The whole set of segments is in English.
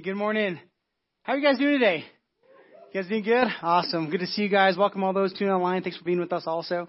Hey, good morning. How are you guys doing today? You guys doing good? Awesome. Good to see you guys. Welcome all those tuning online. Thanks for being with us also.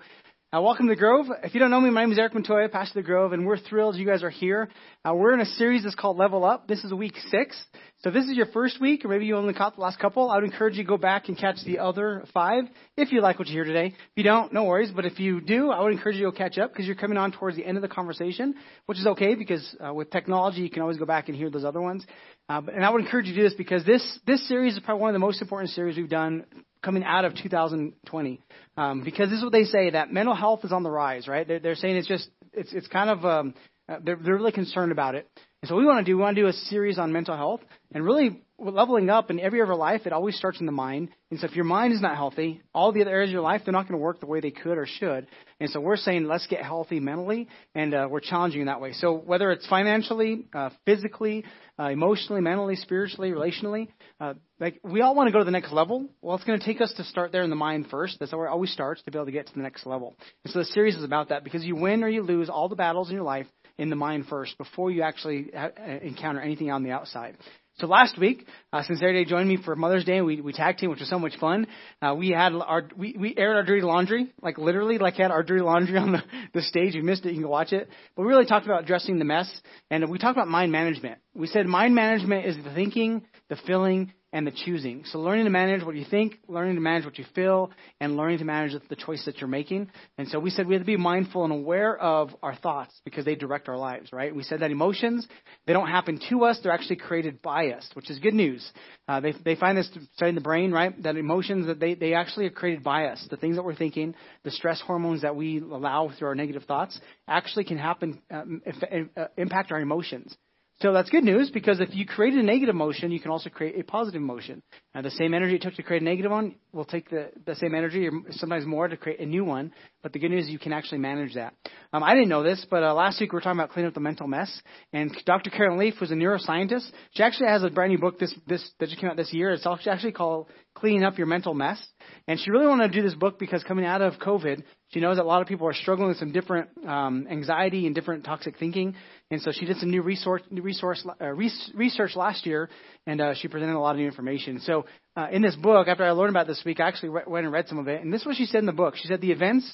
Uh, welcome to Grove. If you don't know me, my name is Eric Montoya, pastor of the Grove, and we're thrilled you guys are here. Uh, we're in a series that's called Level Up. This is week six. So if this is your first week, or maybe you only caught the last couple, I would encourage you to go back and catch the other five if you like what you hear today. If you don't, no worries. But if you do, I would encourage you to catch up because you're coming on towards the end of the conversation, which is okay because uh, with technology, you can always go back and hear those other ones. Uh, and I would encourage you to do this because this this series is probably one of the most important series we've done coming out of 2020. Um, because this is what they say that mental health is on the rise, right? They're, they're saying it's just it's it's kind of um, uh, they're they're really concerned about it. And so we want to do we want to do a series on mental health and really leveling up in every area of life. It always starts in the mind. And so if your mind is not healthy, all the other areas of your life they're not going to work the way they could or should. And so we're saying let's get healthy mentally, and uh, we're challenging in that way. So whether it's financially, uh, physically, uh, emotionally, mentally, spiritually, relationally. Uh, like we all want to go to the next level. Well, it's going to take us to start there in the mind first. That's where it always starts to be able to get to the next level. And so the series is about that because you win or you lose all the battles in your life in the mind first before you actually ha- uh, encounter anything on the outside. So last week, uh, Sincerity joined me for Mother's Day. We we tag team, which was so much fun. Uh, we had our we, we aired our dirty laundry, like literally, like had our dirty laundry on the, the stage. You missed it, you can watch it. But we really talked about addressing the mess, and we talked about mind management. We said mind management is the thinking, the feeling, and the choosing. So learning to manage what you think, learning to manage what you feel, and learning to manage the choice that you're making. And so we said we have to be mindful and aware of our thoughts because they direct our lives, right? We said that emotions, they don't happen to us, they're actually created by us, which is good news. Uh, they, they find this studying the brain, right? That emotions, that they, they actually are created by us. The things that we're thinking, the stress hormones that we allow through our negative thoughts actually can happen, um, if, uh, impact our emotions. So that's good news because if you create a negative emotion, you can also create a positive emotion. Now, the same energy it took to create a negative one will take the, the same energy or sometimes more to create a new one. But the good news is you can actually manage that. Um, I didn't know this, but uh, last week we were talking about cleaning up the mental mess. And Dr. Karen Leaf was a neuroscientist. She actually has a brand new book this, this, that just came out this year. It's actually called Cleaning Up Your Mental Mess. And she really wanted to do this book because coming out of COVID, she knows that a lot of people are struggling with some different um, anxiety and different toxic thinking. And so she did some new resource, new resource uh, research last year, and uh, she presented a lot of new information. So uh, in this book, after I learned about this week, I actually re- went and read some of it. And this is what she said in the book. She said the events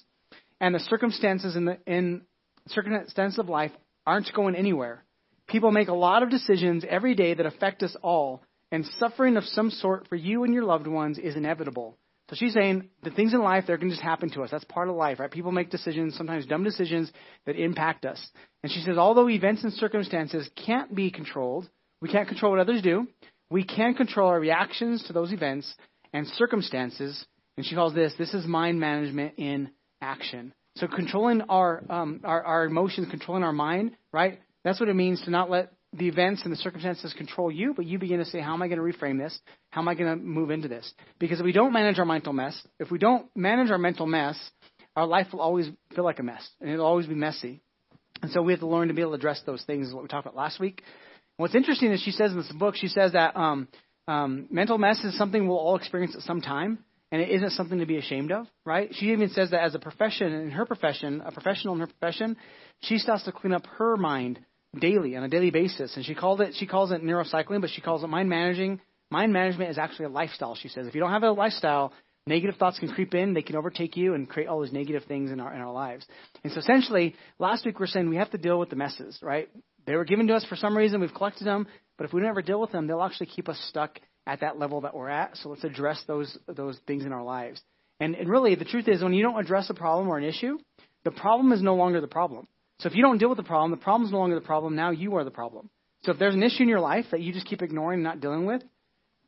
and the circumstances in the in circumstances of life aren't going anywhere. People make a lot of decisions every day that affect us all, and suffering of some sort for you and your loved ones is inevitable. So she's saying the things in life that can just happen to us. That's part of life, right? People make decisions, sometimes dumb decisions that impact us. And she says, although events and circumstances can't be controlled, we can't control what others do. We can control our reactions to those events and circumstances. And she calls this, this is mind management in action. So controlling our, um, our, our emotions, controlling our mind, right? That's what it means to not let the events and the circumstances control you, but you begin to say, how am I going to reframe this? How am I going to move into this? Because if we don't manage our mental mess, if we don't manage our mental mess, our life will always feel like a mess, and it'll always be messy. And so we have to learn to be able to address those things, is what we talked about last week. And what's interesting is she says in this book, she says that um, um, mental mess is something we'll all experience at some time, and it isn't something to be ashamed of, right? She even says that as a profession, in her profession, a professional in her profession, she starts to clean up her mind daily on a daily basis. And she called it she calls it neurocycling, but she calls it mind managing. Mind management is actually a lifestyle. She says if you don't have a lifestyle, negative thoughts can creep in, they can overtake you and create all those negative things in our in our lives. And so essentially, last week we we're saying we have to deal with the messes, right? They were given to us for some reason, we've collected them, but if we never deal with them, they'll actually keep us stuck at that level that we're at. So let's address those those things in our lives. And, and really, the truth is, when you don't address a problem or an issue, the problem is no longer the problem. So if you don't deal with the problem, the problem is no longer the problem. Now you are the problem. So if there's an issue in your life that you just keep ignoring and not dealing with,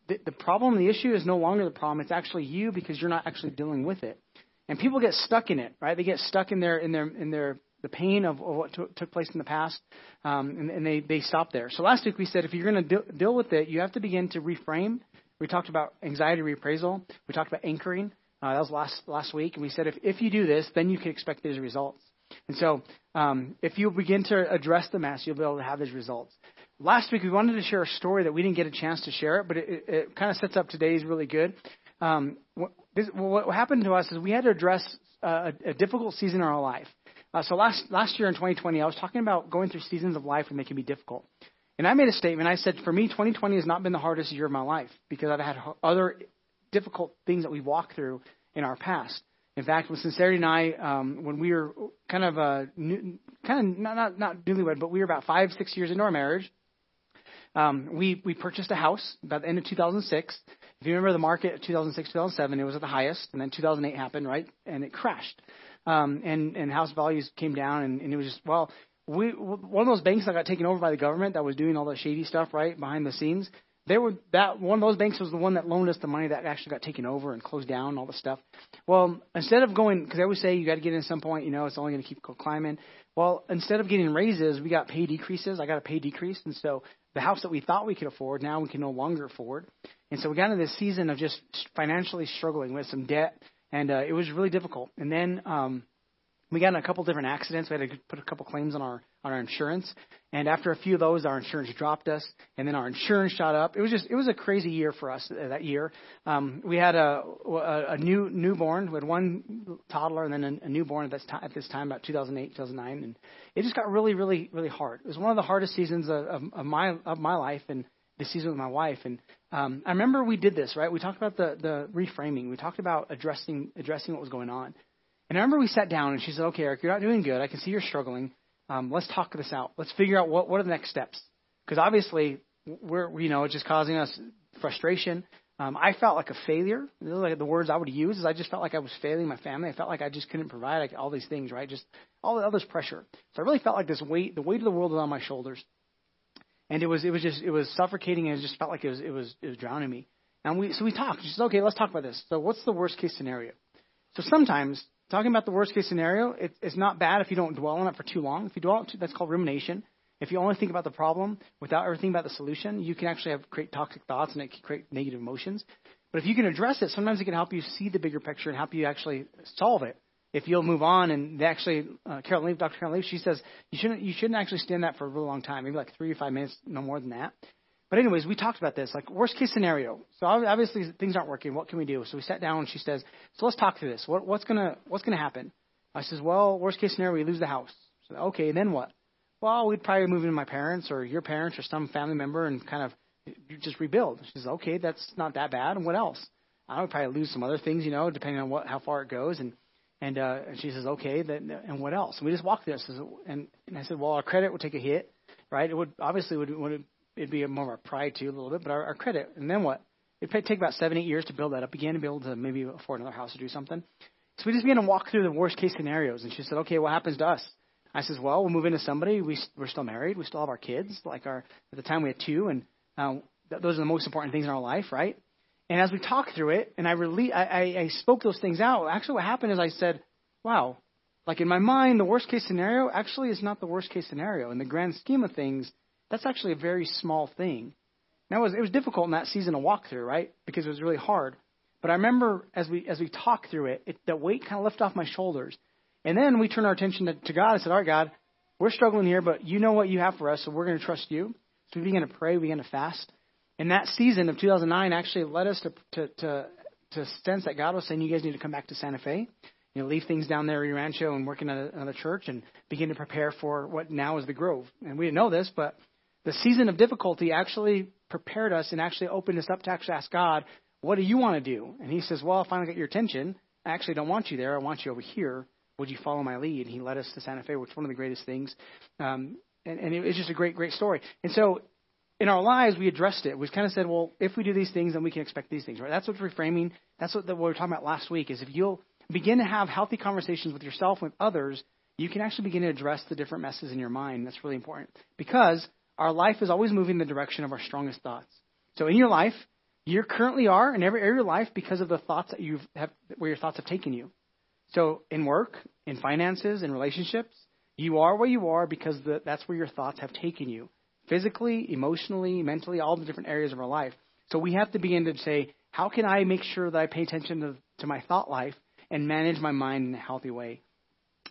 the, the problem, the issue is no longer the problem. It's actually you because you're not actually dealing with it. And people get stuck in it, right? They get stuck in their in their in their the pain of, of what t- took place in the past, um, and, and they they stop there. So last week we said if you're going to de- deal with it, you have to begin to reframe. We talked about anxiety reappraisal. We talked about anchoring. Uh, that was last last week, and we said if if you do this, then you can expect these results. And so, um, if you begin to address the mass, you'll be able to have these results. Last week, we wanted to share a story that we didn't get a chance to share it, but it, it, it kind of sets up today's really good. Um, what, this, what happened to us is we had to address a, a difficult season in our life. Uh, so last last year in 2020, I was talking about going through seasons of life when they can be difficult. And I made a statement. I said, for me, 2020 has not been the hardest year of my life because I've had other difficult things that we've walked through in our past. In fact, with Sincerity and I, um, when we were kind of uh, new, kind of not, not not newlywed, but we were about five six years into our marriage. Um, we we purchased a house about the end of 2006. If you remember the market, 2006 2007, it was at the highest, and then 2008 happened, right, and it crashed. Um, and and house values came down, and, and it was just well, we one of those banks that got taken over by the government that was doing all the shady stuff right behind the scenes. They were that one of those banks was the one that loaned us the money that actually got taken over and closed down and all the stuff. Well, instead of going, because I always say you got to get in at some point, you know, it's only going to keep climbing. Well, instead of getting raises, we got pay decreases. I got a pay decrease, and so the house that we thought we could afford now we can no longer afford. And so we got into this season of just financially struggling with some debt, and uh, it was really difficult. And then um, we got in a couple different accidents. We had to put a couple claims on our on our insurance, and after a few of those, our insurance dropped us, and then our insurance shot up. It was just it was a crazy year for us uh, that year. Um, we had a, a a new newborn. We had one toddler and then a, a newborn at this time at this time about 2008 2009, and it just got really really really hard. It was one of the hardest seasons of, of, of my of my life and the season with my wife. And um, I remember we did this right. We talked about the the reframing. We talked about addressing addressing what was going on. And I remember we sat down and she said, "Okay, Eric, you're not doing good. I can see you're struggling. Um, let's talk this out. Let's figure out what what are the next steps. Because obviously, we're you know it's just causing us frustration. Um, I felt like a failure. Like the words I would use. Is I just felt like I was failing my family. I felt like I just couldn't provide like all these things, right? Just all the others pressure. So I really felt like this weight, the weight of the world was on my shoulders, and it was it was just it was suffocating, and it just felt like it was it was it was drowning me. And we so we talked. She said, okay, let's talk about this. So what's the worst case scenario? So sometimes Talking about the worst case scenario, it, it's not bad if you don't dwell on it for too long. If you dwell, too, that's called rumination. If you only think about the problem without ever thinking about the solution, you can actually have create toxic thoughts and it can create negative emotions. But if you can address it, sometimes it can help you see the bigger picture and help you actually solve it. If you'll move on, and actually, uh, Carol Leaf, Dr. Carol Leaf, she says you shouldn't you shouldn't actually stand that for a really long time, maybe like three or five minutes, no more than that. But anyways, we talked about this, like worst case scenario. So obviously things aren't working. What can we do? So we sat down and she says, so let's talk through this. What, what's gonna what's gonna happen? I says, well, worst case scenario, we lose the house. So, okay, then what? Well, we'd probably move in my parents or your parents or some family member and kind of just rebuild. She says, okay, that's not that bad. And what else? I would probably lose some other things, you know, depending on what how far it goes. And and uh, and she says, okay, then and what else? And we just walked through. Says, and and I said, well, our credit would take a hit, right? It would obviously would would it'd be more of our pride too a little bit, but our, our credit. And then what? It'd take about seven eight years to build that up again to be able to maybe afford another house or do something. So we just began to walk through the worst case scenarios. And she said, okay, what happens to us? I says, well, we'll move into somebody. We, we're still married. We still have our kids. Like our, at the time we had two, and uh, th- those are the most important things in our life, right? And as we talked through it, and I, rele- I, I, I spoke those things out, actually what happened is I said, wow, like in my mind, the worst case scenario actually is not the worst case scenario. In the grand scheme of things, that's actually a very small thing. Now, it was, it was difficult in that season to walk through, right? Because it was really hard. But I remember as we as we talked through it, it the weight kind of lifted off my shoulders. And then we turned our attention to, to God and said, All right, God, we're struggling here, but you know what you have for us, so we're going to trust you. So we began to pray, we began to fast. And that season of 2009 actually led us to, to, to, to sense that God was saying, You guys need to come back to Santa Fe. You know, leave things down there in Rancho and working at another church and begin to prepare for what now is the Grove. And we didn't know this, but the season of difficulty actually prepared us and actually opened us up to actually ask God, what do you want to do? And he says, Well, I finally got your attention. I actually don't want you there. I want you over here. Would you follow my lead? And he led us to Santa Fe, which is one of the greatest things. Um, and, and it was just a great, great story. And so in our lives, we addressed it. We kind of said, well, if we do these things, then we can expect these things, right? That's what reframing, that's what, the, what we were talking about last week, is if you'll begin to have healthy conversations with yourself and with others, you can actually begin to address the different messes in your mind. That's really important. Because our life is always moving in the direction of our strongest thoughts. So in your life, you currently are in every area of your life because of the thoughts that you've have, where your thoughts have taken you. So in work, in finances, in relationships, you are where you are because the, that's where your thoughts have taken you. Physically, emotionally, mentally, all the different areas of our life. So we have to begin to say, how can I make sure that I pay attention to, to my thought life and manage my mind in a healthy way?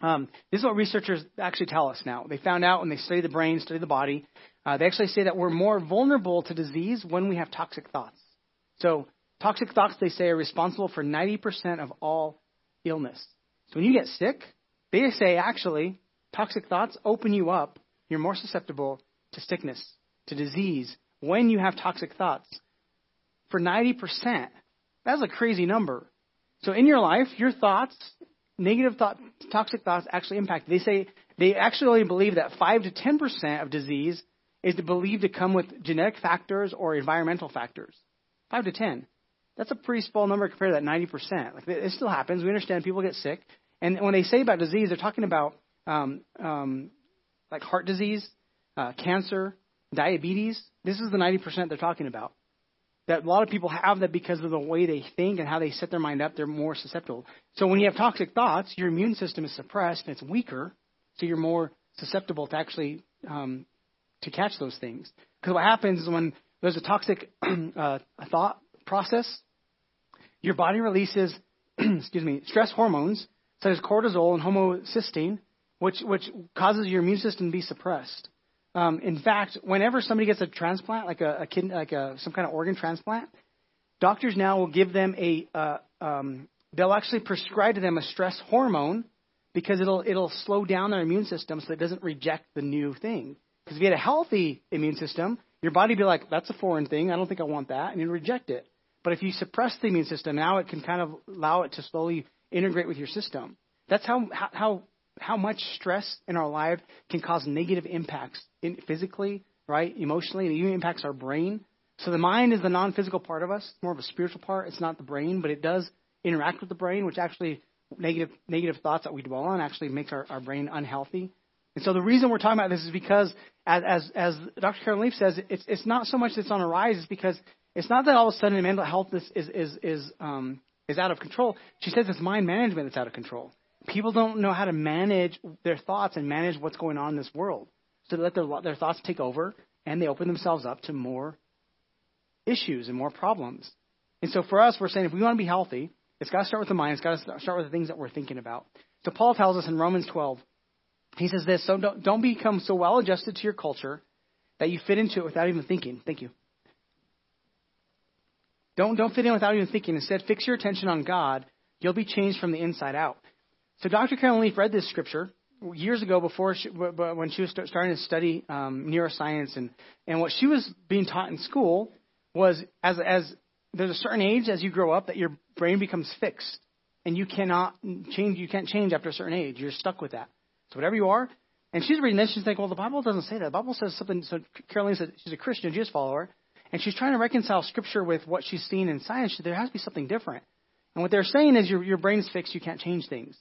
Um, this is what researchers actually tell us now. They found out when they study the brain, study the body, uh, they actually say that we're more vulnerable to disease when we have toxic thoughts. So toxic thoughts, they say, are responsible for 90% of all illness. So when you get sick, they say actually toxic thoughts open you up. You're more susceptible to sickness, to disease when you have toxic thoughts. For 90%. That's a crazy number. So in your life, your thoughts, negative thought, toxic thoughts actually impact. They say they actually believe that 5 to 10% of disease is believed to come with genetic factors or environmental factors. 5 to 10. That's a pretty small number compared to that 90%. Like it still happens. We understand people get sick. And when they say about disease, they're talking about um, um, like heart disease, uh, cancer, diabetes. This is the 90% they're talking about. That a lot of people have that because of the way they think and how they set their mind up, they're more susceptible. So when you have toxic thoughts, your immune system is suppressed and it's weaker, so you're more susceptible to actually um, to catch those things. Because what happens is when there's a toxic uh, thought process, your body releases, excuse me, stress hormones such as cortisol and homocysteine, which which causes your immune system to be suppressed. Um, in fact, whenever somebody gets a transplant, like a, a kidney, like a, some kind of organ transplant, doctors now will give them a, uh, um, they'll actually prescribe to them a stress hormone because it'll it'll slow down their immune system so it doesn't reject the new thing. Because if you had a healthy immune system, your body would be like, that's a foreign thing. I don't think I want that, and you'd reject it. But if you suppress the immune system, now it can kind of allow it to slowly integrate with your system. That's how how how much stress in our life can cause negative impacts in, physically, right, emotionally, and it even impacts our brain. So the mind is the non-physical part of us, more of a spiritual part. It's not the brain, but it does interact with the brain, which actually negative negative thoughts that we dwell on actually makes our, our brain unhealthy. And so the reason we're talking about this is because, as as, as Dr. Carol Leaf says, it's it's not so much that's on a rise. It's because it's not that all of a sudden mental health is is is is, um, is out of control. She says it's mind management that's out of control. People don't know how to manage their thoughts and manage what's going on in this world. So they let their, their thoughts take over and they open themselves up to more issues and more problems. And so for us, we're saying if we want to be healthy, it's got to start with the mind. It's got to start with the things that we're thinking about. So Paul tells us in Romans 12, he says this, so don't, don't become so well adjusted to your culture that you fit into it without even thinking. Thank you. Don't, don't fit in without even thinking. Instead, fix your attention on God. You'll be changed from the inside out. So Dr. Caroline Leaf read this scripture years ago before she, when she was starting to study um, neuroscience, and, and what she was being taught in school was as, as there's a certain age as you grow up that your brain becomes fixed, and you cannot change. You can't change after a certain age. You're stuck with that. So whatever you are, and she's reading this, she's thinking, well, the Bible doesn't say that. The Bible says something. So Caroline said she's a Christian, Jesus follower, and she's trying to reconcile Scripture with what she's seen in science. There has to be something different. And what they're saying is your, your brain's fixed, you can't change things.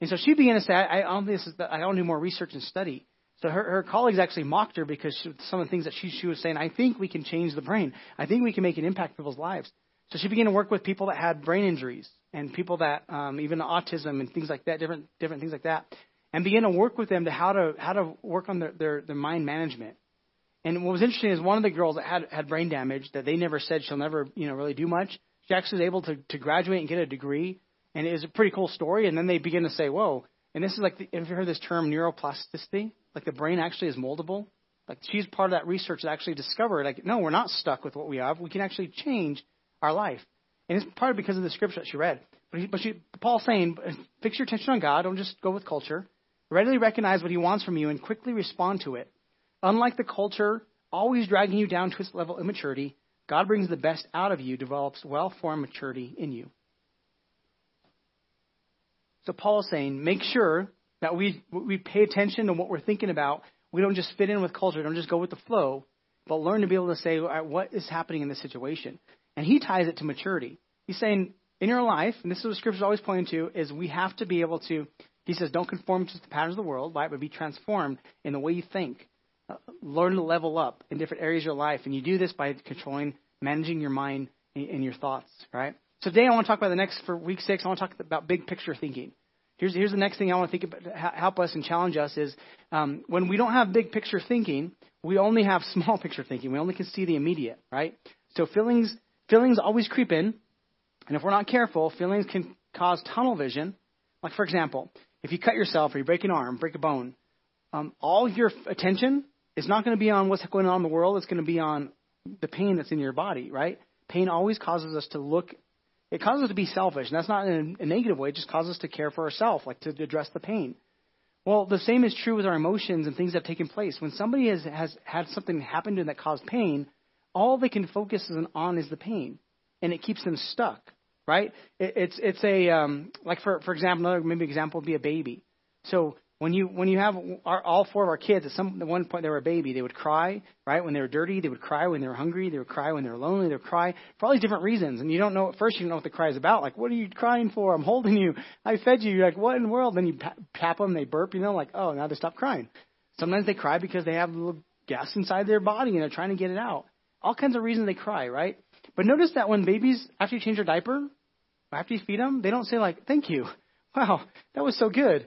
And so she began to say, I, I, don't, this is, I don't do more research and study. So her, her colleagues actually mocked her because she, some of the things that she, she was saying, I think we can change the brain. I think we can make an impact people's lives. So she began to work with people that had brain injuries and people that um, even autism and things like that, different different things like that, and began to work with them to how to how to work on their, their, their mind management. And what was interesting is one of the girls that had had brain damage that they never said she'll never you know really do much. She actually was able to to graduate and get a degree, and it was a pretty cool story. And then they begin to say, whoa. And this is like, the, have you heard this term neuroplasticity? Like the brain actually is moldable. Like she's part of that research that actually discovered, like, no, we're not stuck with what we have. We can actually change our life. And it's partly because of the scripture that she read. But, but she, Paul's saying, fix your attention on God. Don't just go with culture. Readily recognize what he wants from you and quickly respond to it. Unlike the culture always dragging you down to its level of immaturity, God brings the best out of you, develops well-formed maturity in you. So Paul is saying, make sure that we we pay attention to what we're thinking about. We don't just fit in with culture, don't just go with the flow, but learn to be able to say what is happening in this situation. And he ties it to maturity. He's saying in your life, and this is what Scripture is always pointing to, is we have to be able to. He says, don't conform to the patterns of the world, right? But be transformed in the way you think. Uh, learn to level up in different areas of your life, and you do this by controlling, managing your mind and your thoughts, right? Today I want to talk about the next, for week six, I want to talk about big picture thinking. Here's, here's the next thing I want to think about, help us and challenge us is um, when we don't have big picture thinking, we only have small picture thinking. We only can see the immediate, right? So feelings, feelings always creep in. And if we're not careful, feelings can cause tunnel vision. Like, for example, if you cut yourself or you break an arm, break a bone, um, all your attention is not going to be on what's going on in the world. It's going to be on the pain that's in your body, right? Pain always causes us to look it causes us to be selfish, and that's not in a negative way. It just causes us to care for ourselves, like to address the pain. Well, the same is true with our emotions and things that have taken place. When somebody has, has had something happen to them that caused pain, all they can focus on is the pain, and it keeps them stuck, right? It, it's it's a um, like for for example, another maybe example would be a baby. So when you when you have our, all four of our kids at some at one point they were a baby they would cry right when they were dirty they would cry when they were hungry they would cry when they were lonely they would cry for all these different reasons. And you don't know at first you don't know what the cry is about. Like what are you crying for? I'm holding you. I fed you. You're like what in the world? Then you tap them they burp you know like oh now they stop crying. Sometimes they cry because they have little gas inside their body and they're trying to get it out. All kinds of reasons they cry right? But notice that when babies after you change their diaper after you feed them they don't say like thank you. Wow that was so good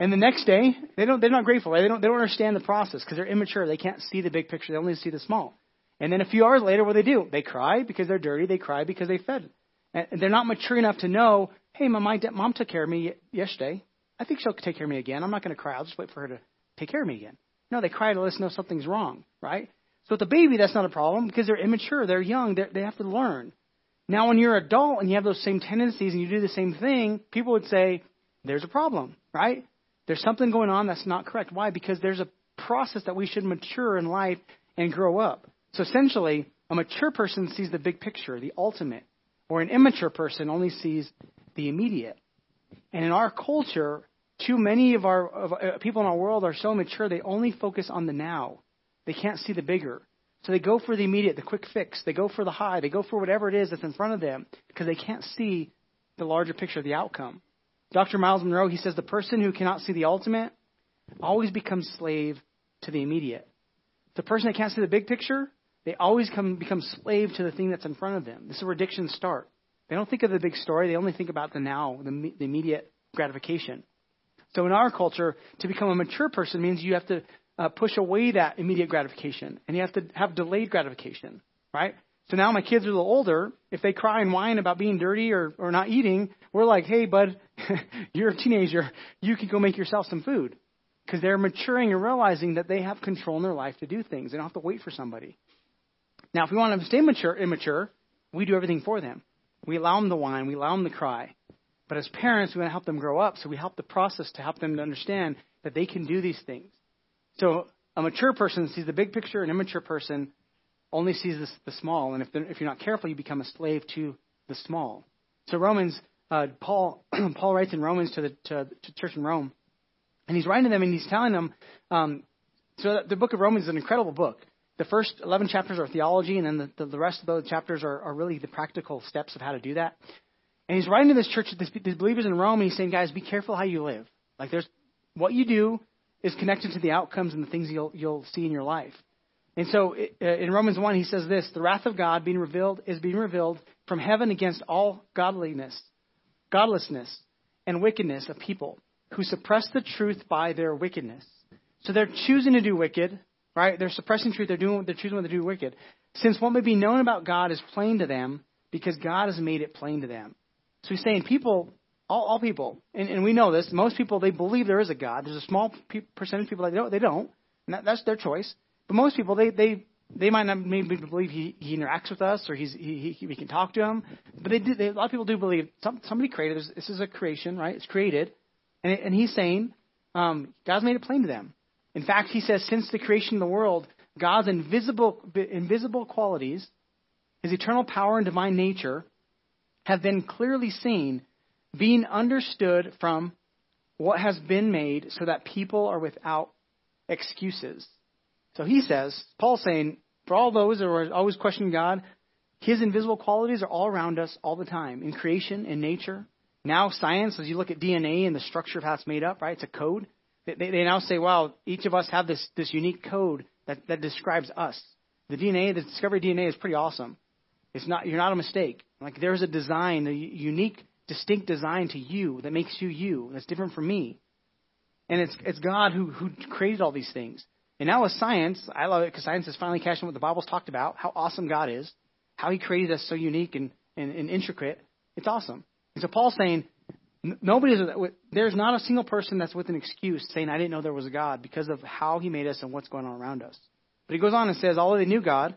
and the next day, they don't, they're not grateful. Right? They don't, they don't understand the process because they're immature. They can't see the big picture. They only see the small. And then a few hours later, what do they do? They cry because they're dirty. They cry because they fed. And they're not mature enough to know, hey, my, my mom took care of me yesterday. I think she'll take care of me again. I'm not going to cry. I'll just wait for her to take care of me again. No, they cry to let us know something's wrong, right? So with the baby, that's not a problem because they're immature. They're young. They're, they have to learn. Now, when you're an adult and you have those same tendencies and you do the same thing, people would say, there's a problem, right? There's something going on that's not correct. Why? Because there's a process that we should mature in life and grow up. So essentially, a mature person sees the big picture, the ultimate, or an immature person only sees the immediate. And in our culture, too many of our of, uh, people in our world are so mature they only focus on the now. They can't see the bigger. So they go for the immediate, the quick fix. They go for the high. They go for whatever it is that's in front of them because they can't see the larger picture, the outcome. Dr. Myles Munroe, he says the person who cannot see the ultimate always becomes slave to the immediate. The person that can't see the big picture, they always come, become slave to the thing that's in front of them. This is where addictions start. They don't think of the big story, they only think about the now, the, the immediate gratification. So in our culture, to become a mature person means you have to uh, push away that immediate gratification, and you have to have delayed gratification, right? So now my kids are a little older. If they cry and whine about being dirty or, or not eating, we're like, hey, bud, you're a teenager. You can go make yourself some food. Because they're maturing and realizing that they have control in their life to do things. They don't have to wait for somebody. Now, if we want them to stay mature, immature, we do everything for them. We allow them to whine. We allow them to cry. But as parents, we want to help them grow up. So we help the process to help them to understand that they can do these things. So a mature person sees the big picture. An immature person only sees this, the small, and if, if you're not careful, you become a slave to the small. So Romans, uh, Paul, Paul writes in Romans to the to, to church in Rome, and he's writing to them, and he's telling them. Um, so the book of Romans is an incredible book. The first 11 chapters are theology, and then the, the, the rest of those chapters are, are really the practical steps of how to do that. And he's writing to this church, these, these believers in Rome, and he's saying, guys, be careful how you live. Like there's what you do is connected to the outcomes and the things you'll you'll see in your life. And so uh, in Romans 1, he says this The wrath of God being revealed is being revealed from heaven against all godliness, godlessness, and wickedness of people who suppress the truth by their wickedness. So they're choosing to do wicked, right? They're suppressing truth. They're doing. They're choosing to do wicked. Since what may be known about God is plain to them, because God has made it plain to them. So he's saying people, all, all people, and, and we know this. Most people they believe there is a God. There's a small percentage of people that don't. They don't. And that, that's their choice. But most people, they they they might not maybe believe he, he interacts with us or he's he, he we can talk to him, but they do. They, a lot of people do believe some, somebody created this. This is a creation, right? It's created, and and he's saying um, God's made it plain to them. In fact, he says since the creation of the world, God's invisible invisible qualities, His eternal power and divine nature, have been clearly seen, being understood from what has been made, so that people are without excuses. So he says, Paul's saying, for all those that are always questioning God, his invisible qualities are all around us all the time in creation, in nature. Now, science, as you look at DNA and the structure of how it's made up, right? It's a code. They, they now say, wow, each of us have this, this unique code that, that describes us. The DNA, the discovery DNA is pretty awesome. It's not, you're not a mistake. Like there's a design, a unique, distinct design to you that makes you you. That's different from me. And it's, it's God who, who created all these things. And now with science, I love it because science is finally catching what the Bible's talked about, how awesome God is, how He created us so unique and, and, and intricate. It's awesome. And so Paul's saying, nobody there's not a single person that's with an excuse saying, I didn't know there was a God because of how He made us and what's going on around us. But he goes on and says, although they knew God,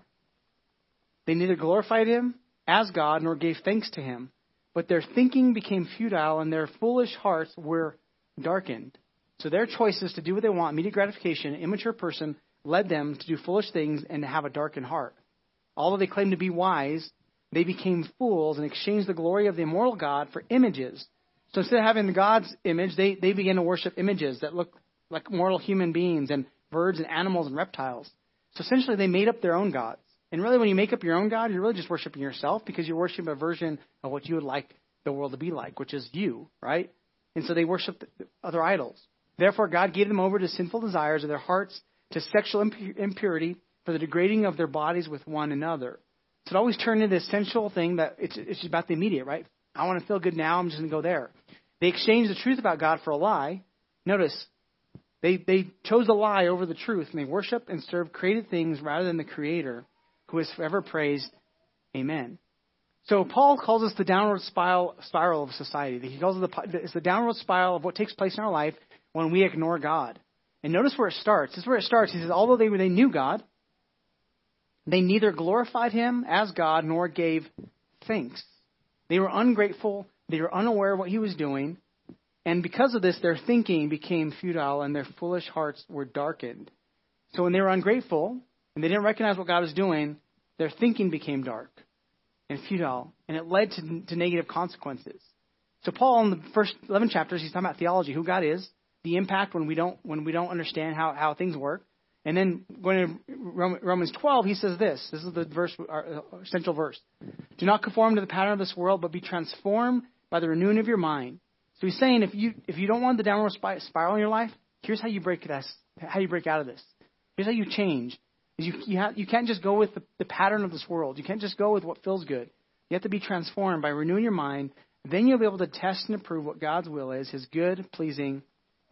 they neither glorified Him as God nor gave thanks to Him, but their thinking became futile and their foolish hearts were darkened. So their choices to do what they want, immediate gratification, immature person led them to do foolish things and to have a darkened heart. Although they claimed to be wise, they became fools and exchanged the glory of the immortal God for images. So instead of having the God's image, they, they began to worship images that look like mortal human beings and birds and animals and reptiles. So essentially, they made up their own gods. And really, when you make up your own God, you're really just worshiping yourself because you're worshiping a version of what you would like the world to be like, which is you, right? And so they worshiped other idols. Therefore, God gave them over to sinful desires of their hearts, to sexual impurity, for the degrading of their bodies with one another. So it always turned into this essential thing that it's, it's about the immediate, right? I want to feel good now, I'm just going to go there. They exchanged the truth about God for a lie. Notice, they, they chose a lie over the truth, and they worship and serve created things rather than the Creator, who is forever praised. Amen. So Paul calls us the downward spiral, spiral of society. He calls it the, it's the downward spiral of what takes place in our life when we ignore God. And notice where it starts. This is where it starts. He says, although they, they knew God, they neither glorified him as God nor gave thanks. They were ungrateful. They were unaware of what he was doing. And because of this, their thinking became futile and their foolish hearts were darkened. So when they were ungrateful and they didn't recognize what God was doing, their thinking became dark and futile, and it led to, to negative consequences. So Paul, in the first 11 chapters, he's talking about theology, who God is, the impact when we don't when we don't understand how, how things work. And then going to Romans 12, he says this. This is the verse, our uh, central verse. Do not conform to the pattern of this world, but be transformed by the renewing of your mind. So he's saying if you if you don't want the downward spiral in your life, here's how you break this. How you break out of this. Here's how you change. Is you you, have, you can't just go with the, the pattern of this world. You can't just go with what feels good. You have to be transformed by renewing your mind. Then you'll be able to test and approve what God's will is, His good, pleasing,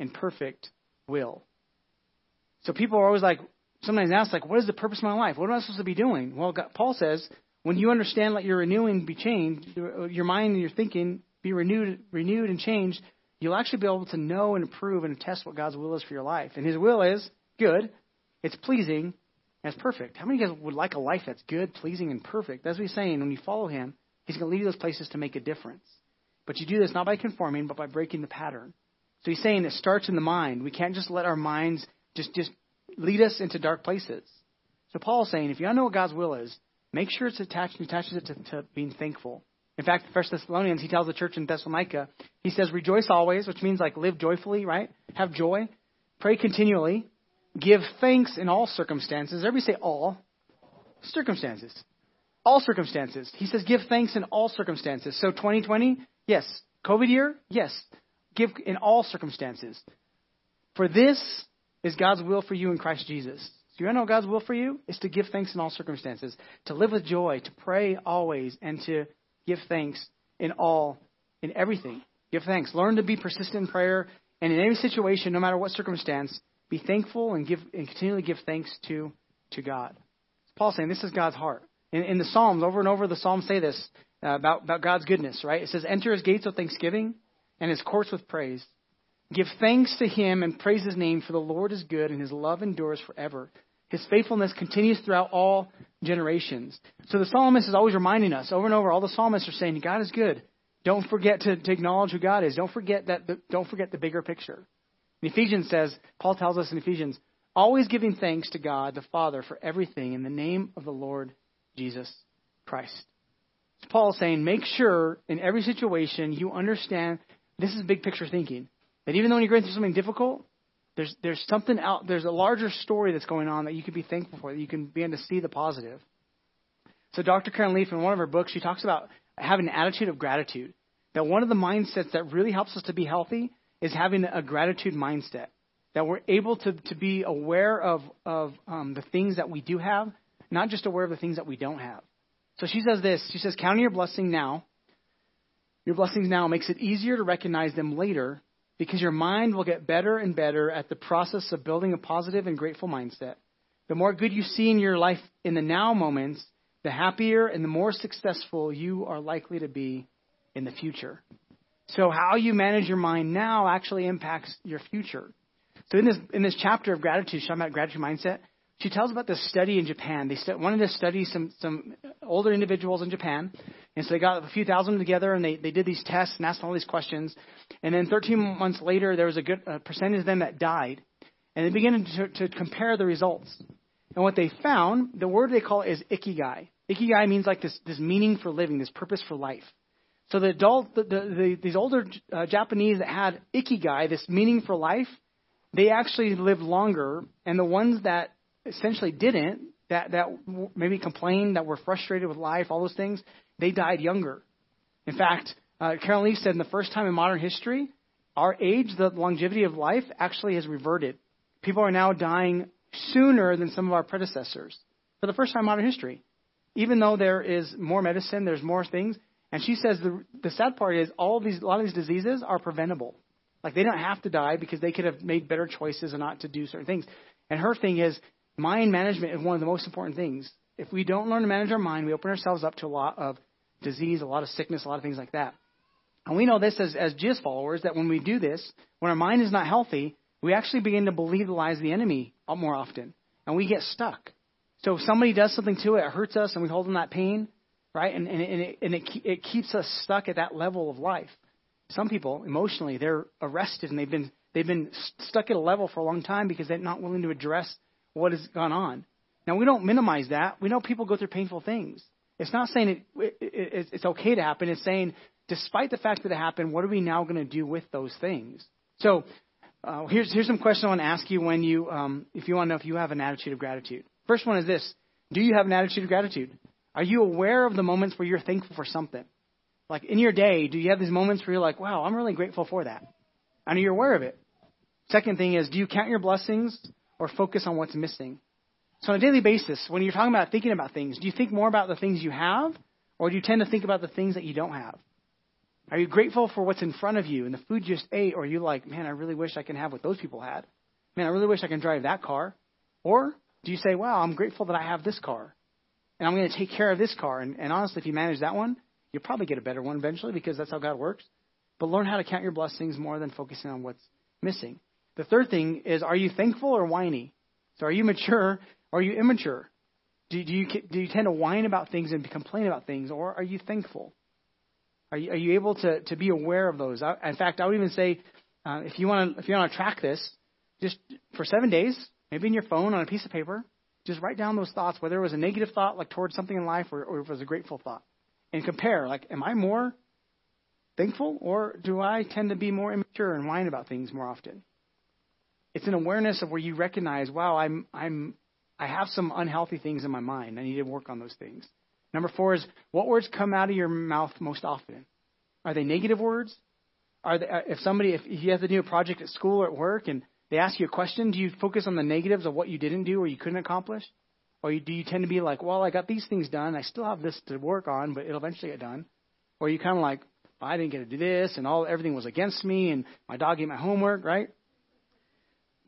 and perfect will. So people are always like, sometimes ask, like, what is the purpose of my life? What am I supposed to be doing? Well, God, Paul says, when you understand, let your renewing be changed, your uh, mind and your thinking be renewed, renewed and changed, you'll actually be able to know and approve and test what God's will is for your life. And His will is good, it's pleasing, and it's perfect. How many of you guys would like a life that's good, pleasing, and perfect? That's what He's saying. When you follow Him, He's going to lead you those places to make a difference. But you do this not by conforming, but by breaking the pattern. So He's saying it starts in the mind. We can't just let our minds just just lead us into dark places. So Paul is saying, if you don't know what God's will is, make sure it's attached and attaches it to, to being thankful. In fact, First Thessalonians, he tells the church in Thessalonica, he says, rejoice always, which means like live joyfully, right? Have joy. Pray continually. Give thanks in all circumstances. Everybody say all. Circumstances. All circumstances. He says give thanks in all circumstances. So 2020, yes. COVID year, yes. Give in all circumstances. For this is God's will for you in Christ Jesus. Do you know God's will for you? Is to give thanks in all circumstances, to live with joy, to pray always, and to give thanks in all, in everything. Give thanks. Learn to be persistent in prayer, and in any situation, no matter what circumstance, be thankful and give and continually give thanks to to God. Paul's saying this is God's heart. In, in the Psalms, over and over, the Psalms say this uh, about about God's goodness. Right? It says, "Enter His gates with thanksgiving, and His courts with praise." Give thanks to him and praise his name, for the Lord is good and his love endures forever. His faithfulness continues throughout all generations. So the psalmist is always reminding us over and over. All the psalmists are saying God is good. Don't forget to, to acknowledge who God is. Don't forget that. The, don't forget the bigger picture. In Ephesians says, Paul tells us in Ephesians, always giving thanks to God the Father for everything in the name of the Lord Jesus Christ. Paul is saying, make sure in every situation you understand this is big picture thinking. That even though you're going through something difficult, there's there's something out there's a larger story that's going on that you can be thankful for, that you can begin to see the positive. So Dr. Karen Leaf in one of her books, she talks about having an attitude of gratitude. That one of the mindsets that really helps us to be healthy is having a gratitude mindset. That we're able to, to be aware of, of um, the things that we do have, not just aware of the things that we don't have. So she says this. She says, counting your blessing now, your blessings now makes it easier to recognize them later because your mind will get better and better at the process of building a positive and grateful mindset. The more good you see in your life in the now moments, the happier and the more successful you are likely to be in the future. So how you manage your mind now actually impacts your future. So in this in this chapter of gratitude, talking about gratitude mindset. She tells about this study in Japan. They st- wanted to study some some older individuals in Japan, And so they got a few thousand together and they, they did these tests and asked all these questions. And then 13 months later, there was a good a percentage of them that died. And they began to, to compare the results. And what they found, the word they call is ikigai. Ikigai means like this, this meaning for living, this purpose for life. So the adult, the, the, the, these older uh, Japanese that had ikigai, this meaning for life, they actually lived longer. And the ones that essentially didn't, that, that maybe complained, that were frustrated with life, all those things, they died younger. In fact, uh, Carol Leaf said in the first time in modern history, our age, the longevity of life, actually has reverted. People are now dying sooner than some of our predecessors for the first time in modern history. Even though there is more medicine, there's more things. And she says the, the sad part is all of these, a lot of these diseases are preventable. Like they don't have to die because they could have made better choices and not to do certain things. And her thing is mind management is one of the most important things. If we don't learn to manage our mind, we open ourselves up to a lot of disease, a lot of sickness, a lot of things like that. And we know this as, as Jesus followers that when we do this, when our mind is not healthy, we actually begin to believe the lies of the enemy more often. And we get stuck. So if somebody does something to it, it hurts us, and we hold on that pain, right? And, and, and, it, and it, it keeps us stuck at that level of life. Some people, emotionally, they're arrested and they've been, they've been stuck at a level for a long time because they're not willing to address what has gone on. Now, we don't minimize that. We know people go through painful things. It's not saying it, it, it, it's okay to happen. It's saying, despite the fact that it happened, what are we now going to do with those things? So, uh, here's here's some questions I want to ask you when you, um, if you want to know if you have an attitude of gratitude. First one is this: Do you have an attitude of gratitude? Are you aware of the moments where you're thankful for something? Like in your day, do you have these moments where you're like, "Wow, I'm really grateful for that," and are you're aware of it? Second thing is, do you count your blessings or focus on what's missing? So on a daily basis, when you're talking about thinking about things, do you think more about the things you have, or do you tend to think about the things that you don't have? Are you grateful for what's in front of you and the food you just ate, or are you like, man, I really wish I can have what those people had? Man, I really wish I can drive that car. Or do you say, wow, I'm grateful that I have this car, and I'm going to take care of this car? And, and honestly, if you manage that one, you'll probably get a better one eventually because that's how God works. But learn how to count your blessings more than focusing on what's missing. The third thing is, are you thankful or whiny? So are you mature or are you immature? Do, do, you, do you tend to whine about things and complain about things, or are you thankful? Are you, are you able to, to be aware of those? I, in fact, I would even say, uh, if you want to if you want to track this, just for seven days, maybe in your phone on a piece of paper, just write down those thoughts, whether it was a negative thought like towards something in life, or, or if it was a grateful thought, and compare. Like, am I more thankful, or do I tend to be more immature and whine about things more often? It's an awareness of where you recognize, wow, I'm I'm I have some unhealthy things in my mind. I need to work on those things. Number four is what words come out of your mouth most often? Are they negative words? Are they, uh, if somebody, if you have to do a project at school or at work and they ask you a question, do you focus on the negatives of what you didn't do or you couldn't accomplish? Or do you tend to be like, well, I got these things done. I still have this to work on, but it'll eventually get done. Or you kind of like, I didn't get to do this and all everything was against me and my dog ate my homework, right?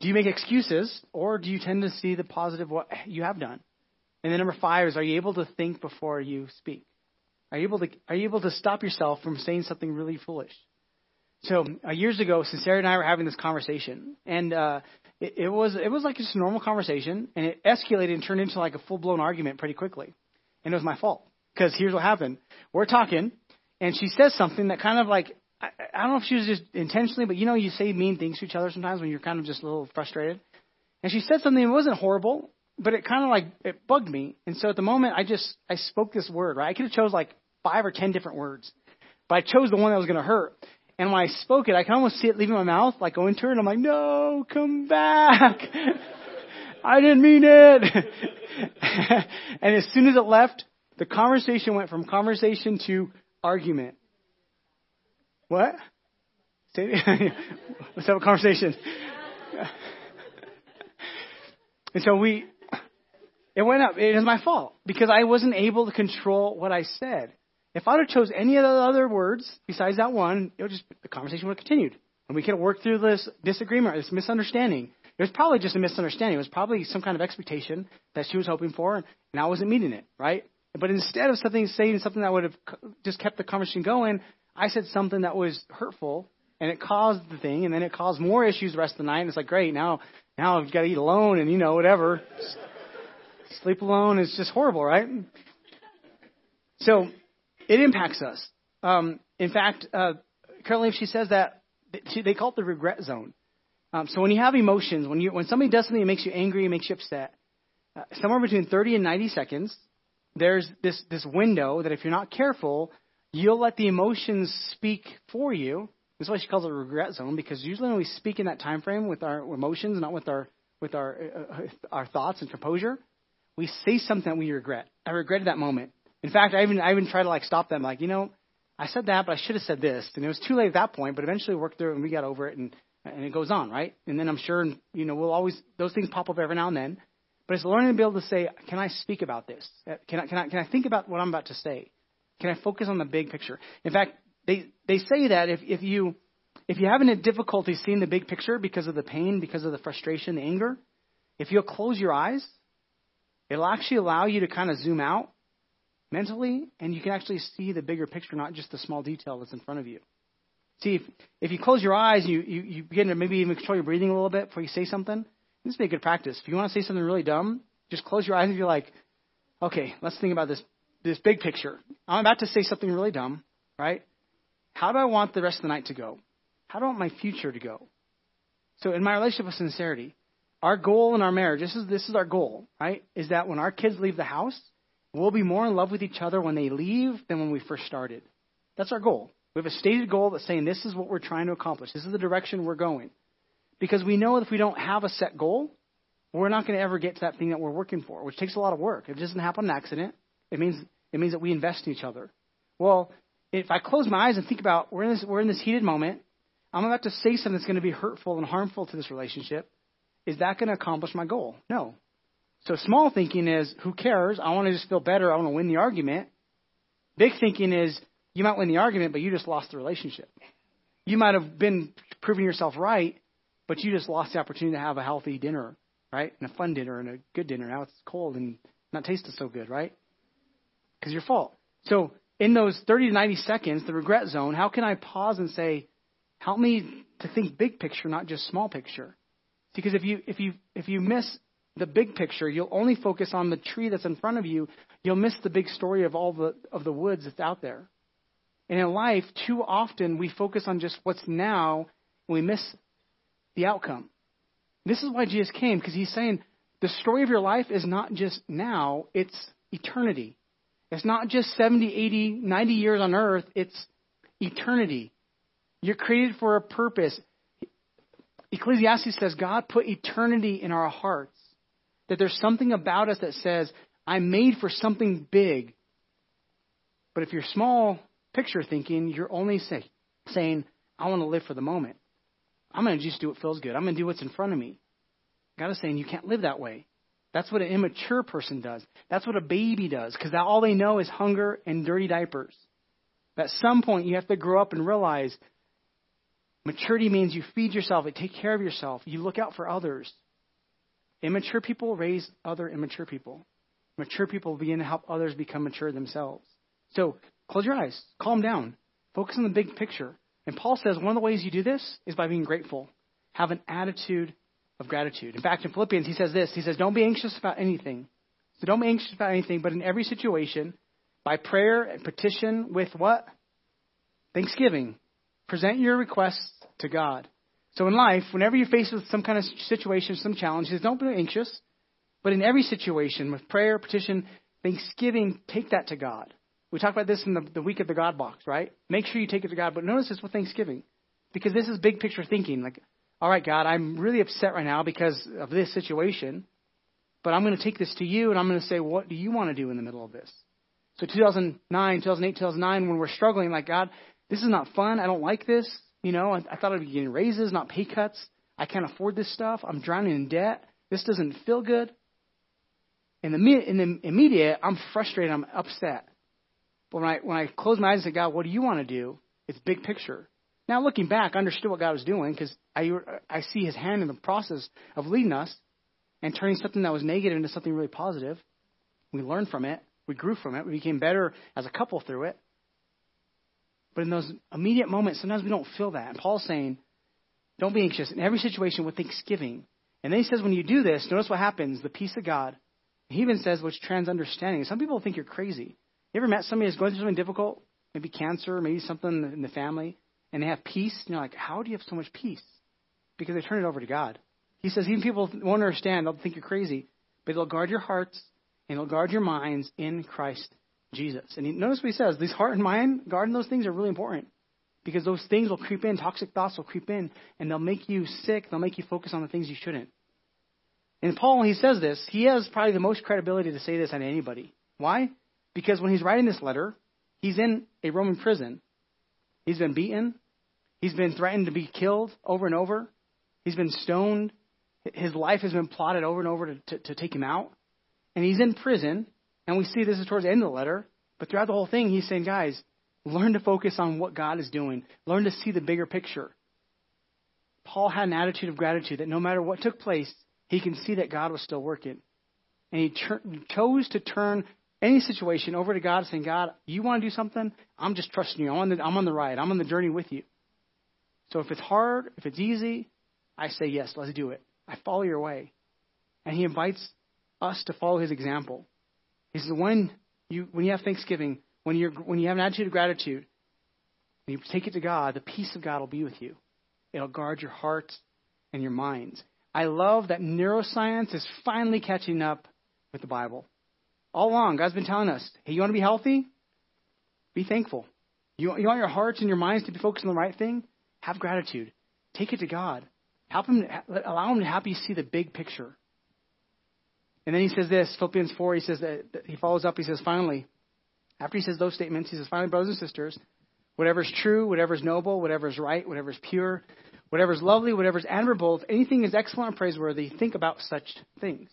Do you make excuses or do you tend to see the positive what you have done? And then number five is, are you able to think before you speak? Are you able to are you able to stop yourself from saying something really foolish? So uh, years ago, Sarah and I were having this conversation, and uh, it, it was it was like just a normal conversation, and it escalated and turned into like a full blown argument pretty quickly, and it was my fault because here's what happened: we're talking, and she says something that kind of like I, don't know if she was just intentionally, but you know, you say mean things to each other sometimes when you're kind of just a little frustrated. And she said something that wasn't horrible, but it kind of like it bugged me. And so at the moment, I just I spoke this word. Right, I could have chose like five or ten different words, but I chose the one that was going to hurt. And when I spoke it, I can almost see it leaving my mouth, like going to her, and I'm like, "No, come back! I didn't mean it." and as soon as it left, the conversation went from conversation to argument. What? Let's have a conversation. and so we, it went up. It was my fault because I wasn't able to control what I said. If I'd have chose any of the other words besides that one, it would just the conversation would have continued, and we could have worked through this disagreement this misunderstanding. It was probably just a misunderstanding. It was probably some kind of expectation that she was hoping for, and I wasn't meeting it, right? But instead of something saying something that would have just kept the conversation going, I said something that was hurtful, and it caused the thing, and then it caused more issues the rest of the night. And it's like, great, now now I've got to eat alone, and you know whatever. Sleep alone is just horrible, right? So it impacts us. Um, in fact, uh, Caroline Leaf she says that she, they call it the regret zone. Um, so when you have emotions, when you when somebody does something that makes you angry, makes you upset, uh, somewhere between 30 and 90 seconds, there's this this window that if you're not careful, you'll let the emotions speak for you. That's why she calls it a regret zone because usually when we speak in that time frame with our emotions, not with our with our uh, our thoughts and composure, we say something that we regret. I regretted that moment. In fact, I even I even try to like stop them, like you know, I said that, but I should have said this, and it was too late at that point. But eventually, we worked through it and we got over it, and and it goes on, right? And then I'm sure, you know, we'll always those things pop up every now and then. But it's learning to be able to say, can I speak about this? Can I can I can I think about what I'm about to say? Can I focus on the big picture? In fact, they they say that if if you if you're having a difficulty seeing the big picture because of the pain, because of the frustration, the anger, if you'll close your eyes, it'll actually allow you to kind of zoom out mentally, and you can actually see the bigger picture, not just the small detail that's in front of you. See, if, if you close your eyes, you, you, you begin to maybe even control your breathing a little bit before you say something. This would be a good practice. If you want to say something really dumb, just close your eyes and you're like, okay, let's think about this this big picture. I'm about to say something really dumb, right? How do I want the rest of the night to go? How do I want my future to go? So in my relationship with sincerity, our goal in our marriage, this is this is our goal, right? Is that when our kids leave the house, we'll be more in love with each other when they leave than when we first started. That's our goal. We have a stated goal that's saying this is what we're trying to accomplish. This is the direction we're going. Because we know if we don't have a set goal, we're not going to ever get to that thing that we're working for, which takes a lot of work. It doesn't happen on accident. It means it means that we invest in each other. Well, if I close my eyes and think about we're in this we're in this heated moment, I'm about to say something that's going to be hurtful and harmful to this relationship. Is that going to accomplish my goal? No. So small thinking is who cares? I want to just feel better. I want to win the argument. Big thinking is you might win the argument, but you just lost the relationship. You might have been proving yourself right, but you just lost the opportunity to have a healthy dinner, right? And a fun dinner and a good dinner. Now it's cold and not tasting so good, right? Because your fault. So in those 30 to 90 seconds, the regret zone, how can I pause and say, help me to think big picture, not just small picture? Because if you if you if you miss the big picture, you'll only focus on the tree that's in front of you. You'll miss the big story of all the of the woods that's out there. And in life, too often we focus on just what's now and we miss the outcome. This is why Jesus came, because he's saying the story of your life is not just now, it's eternity. It's not just 70, 80, 90 years on earth, it's eternity. You're created for a purpose. Ecclesiastes says God put eternity in our hearts. That there's something about us that says, I'm made for something big. But if you're small, picture thinking, you're only say, saying, I want to live for the moment. I'm going to just do what feels good. I'm going to do what's in front of me. God is saying you can't live that way. That's what an immature person does. That's what a baby does because all they know is hunger and dirty diapers. At some point, you have to grow up and realize maturity means you feed yourself, you take care of yourself, you look out for others. Immature people raise other immature people. Mature people begin to help others become mature themselves. So Close your eyes. Calm down. Focus on the big picture. And Paul says one of the ways you do this is by being grateful. Have an attitude of gratitude. In fact, in Philippians, he says this. He says, Don't be anxious about anything. So don't be anxious about anything, but in every situation, by prayer and petition with what? Thanksgiving. Present your requests to God. So in life, whenever you're faced with some kind of situation, some challenges, don't be anxious. But in every situation, with prayer, petition, thanksgiving, take that to God. We talked about this in the, the week of the God box, right? Make sure you take it to God. But notice this with Thanksgiving. Because this is big picture thinking. Like, all right, God, I'm really upset right now because of this situation. But I'm going to take this to you and I'm going to say, what do you want to do in the middle of this? So 2009, 2008, 2009, when we're struggling, like, God, this is not fun. I don't like this. You know, I, I thought I'd be getting raises, not pay cuts. I can't afford this stuff. I'm drowning in debt. This doesn't feel good. In the, in the immediate, I'm frustrated. I'm upset. But when I when I close my eyes and say, God, what do you want to do? It's big picture. Now looking back, I understood what God was doing because I I see His hand in the process of leading us and turning something that was negative into something really positive. We learned from it. We grew from it. We became better as a couple through it. But in those immediate moments, sometimes we don't feel that. And Paul's saying, don't be anxious in every situation with thanksgiving. And then he says, when you do this, notice what happens the peace of God. He even says, which trans understanding. Some people think you're crazy. You ever met somebody who's going through something difficult, maybe cancer, maybe something in the family, and they have peace? And you're like, how do you have so much peace? Because they turn it over to God. He says even people won't understand; they'll think you're crazy, but they'll guard your hearts and they'll guard your minds in Christ Jesus. And he, notice what he says: these heart and mind, guarding those things are really important because those things will creep in, toxic thoughts will creep in, and they'll make you sick. They'll make you focus on the things you shouldn't. And Paul, he says this, he has probably the most credibility to say this on anybody. Why? Because when he's writing this letter, he's in a Roman prison. He's been beaten. He's been threatened to be killed over and over. He's been stoned. His life has been plotted over and over to, to, to take him out. And he's in prison. And we see this is towards the end of the letter. But throughout the whole thing, he's saying, guys, learn to focus on what God is doing. Learn to see the bigger picture. Paul had an attitude of gratitude that no matter what took place, he can see that God was still working. And he tur- chose to turn any situation over to God, saying, God, you want to do something? I'm just trusting you. I'm on, the, I'm on the ride. I'm on the journey with you. So if it's hard, if it's easy, I say, yes, let's do it. I follow your way. And he invites us to follow his example. He says, when you, when you have thanksgiving, when, you're, when you have an attitude of gratitude, you take it to God, the peace of God will be with you. It'll guard your hearts and your minds. I love that neuroscience is finally catching up with the Bible. All along, God's been telling us, hey, you want to be healthy? Be thankful. You, you want your hearts and your minds to be focused on the right thing? Have gratitude. Take it to God. Help him, allow him to help you see the big picture. And then he says this, Philippians 4, he says that, he follows up, he says, finally, after he says those statements, he says, finally, brothers and sisters, whatever is true, whatever is noble, whatever is right, whatever is pure, whatever is lovely, whatever is admirable, if anything is excellent and praiseworthy, think about such things.